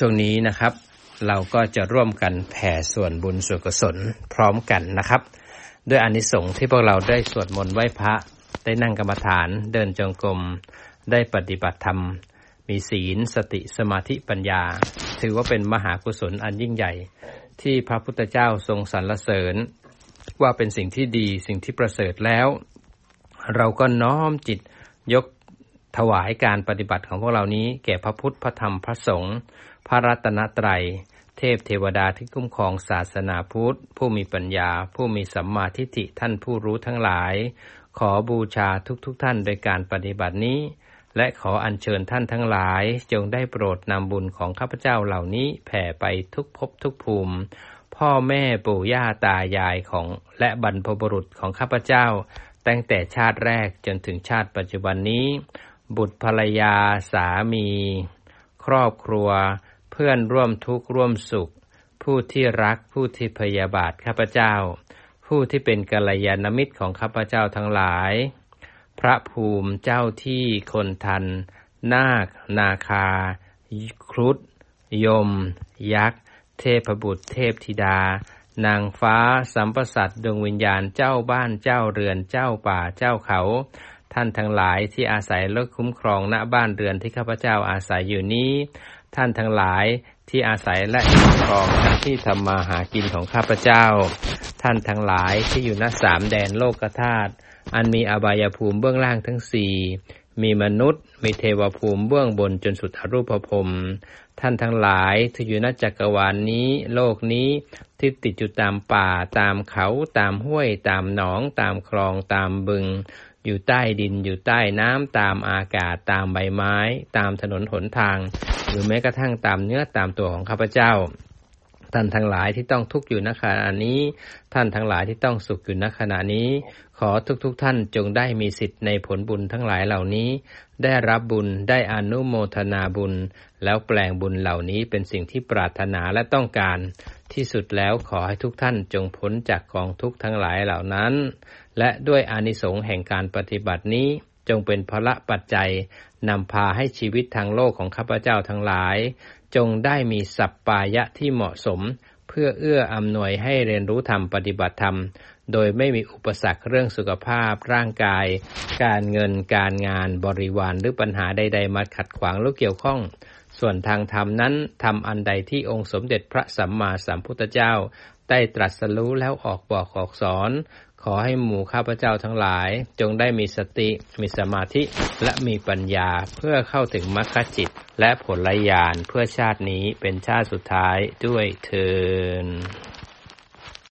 ช่วงนี้นะครับ เราก็จะร่วมกันแผ่ส่วนบุญส่วนกุศลพร้อมกันนะครับ ด้วยอานิสงส์ที่พวกเราได้สวดมนต์ไหว้พระ ได้นั่งกรรมฐาน เดินจงกรม ได้ปฏิบัติธรรม มีศีลสติสมาธิปัญญา ถือว่าเป็นมหากุศลอันยิ่งใหญ่ ที่พระพุทธเจ้าทรงสรรเสริญ ว่าเป็นสิ่งที่ดีสิ่งที่ประเสริฐแล้ว เราก็น้อมจิตยก ถวายการปฏิบัติของพวกเรานี้แก่พระพุทธ พระธรรม พระสงฆ์ พระรัตนตรัย เทพเทวดาที่คุ้มครองศาสนาพุทธ ผู้มีปัญญา ผู้มีสัมมาทิฏฐิท่านผู้รู้ทั้งหลาย ขอบูชาทุกๆทท่านโดยการปฏิบัตินี้ และขออัญเชิญท่านทั้งหลาย จงได้โปรดนำบุญของข้าพเจ้าเหล่านี้แผ่ไปทุกภพทุกภูมิ พ่อแม่ปู่ย่าตายายของและบรรพบุรุษของข้าพเจ้า ตั้งแต่ชาติแรกจนถึงชาติปัจจุบันนี้ บุตรภรรยาสามี ครอบครัว เพื่อนร่วมทุกข์ร่วมสุข ผู้ที่รักผู้ที่พยาบาทข้าพเจ้า ผู้ที่เป็นกัลยาณมิตรของข้าพเจ้าทั้งหลาย พระภูมิเจ้าที่คนทัน นาค นาคา ครุฑยม ยักษ์ เทพบุตรเทพธิดา นางฟ้าสัมปสัตดวงวิญญาณเจ้าบ้านเจ้าเรือนเจ้าป่าเจ้าเขา ท่านทั้งหลายที่อาศัยและคุ้มครองณบ้านเรือนที่ข้าพเจ้าอาศัยอยู่นี้ ท่านทั้งหลายที่อาศัยและคุ้มครองที่ทำมาหากินของข้าพเจ้า ท่านทั้งหลายที่อยู่ณสามแดนโลกธาตุอันมีอบายภูมิเบื้องล่างทั้งสี่มีมนุษย์ มีเทวภูมิเบื้องบนจนสุดอรูปภพท่านทั้งหลายที่อยู่ณจักรวาลนนี้ โลกนี้ที่ติดอยู่ตามป่าตามเขาตามห้วย ตามหนอง ตามคลองตามบึง อยู่ใต้ดินอยู่ใต้น้ำตามอากาศตามใบไม้ ตามถนนหนทาง หรือแม้กระทั่งตามเนื้อตามตัวของข้าพเจ้า ท่านทั้งหลายที่ต้องทุกข์อยู่ณขณะนี้ ท่านทั้งหลายที่ต้องสุขอยู่ณขณะนี้ ขอทุกๆทท่านจงได้มีสิทธิ์ในผลบุญทั้งหลายเหล่านี้ ได้รับบุญได้อนุโมทนาบุญ แล้วแปลงบุญเหล่านี้เป็นสิ่งที่ปรารถนาและต้องการ ที่สุดแล้วขอให้ทุกท่านจงพ้นจากกองทุกข์ทั้งหลายเหล่านั้น และด้วยอานิสงส์แห่งการปฏิบัตินี้ จงเป็นพละปัจจัยนำพาให้ชีวิตทางโลกของข้าพเจ้าทั้งหลาย จงได้มีสัปปายะที่เหมาะสม เพื่อเอื้ออำนวยให้เรียนรู้ธรรมปฏิบัติธรรม โดยไม่มีอุปสรรคเรื่องสุขภาพ ร่างกาย การเงินการงานบริวารหรือปัญหาใด ๆ มาขัดขวางหรือเกี่ยวข้องส่วนทางธรรมนั้นทำอันใดที่องค์สมเด็จพระสัมมาสัมพุทธเจ้า ได้ตรัสรู้แล้วออกบอกออกสอน ขอให้หมู่ข้าพเจ้าทั้งหลาย จงได้มีสติ มีสมาธิ และมีปัญญาเพื่อเข้าถึงมรรคจิต และผลญาณเพื่อชาตินี้เป็นชาติสุดท้ายด้วยเทอ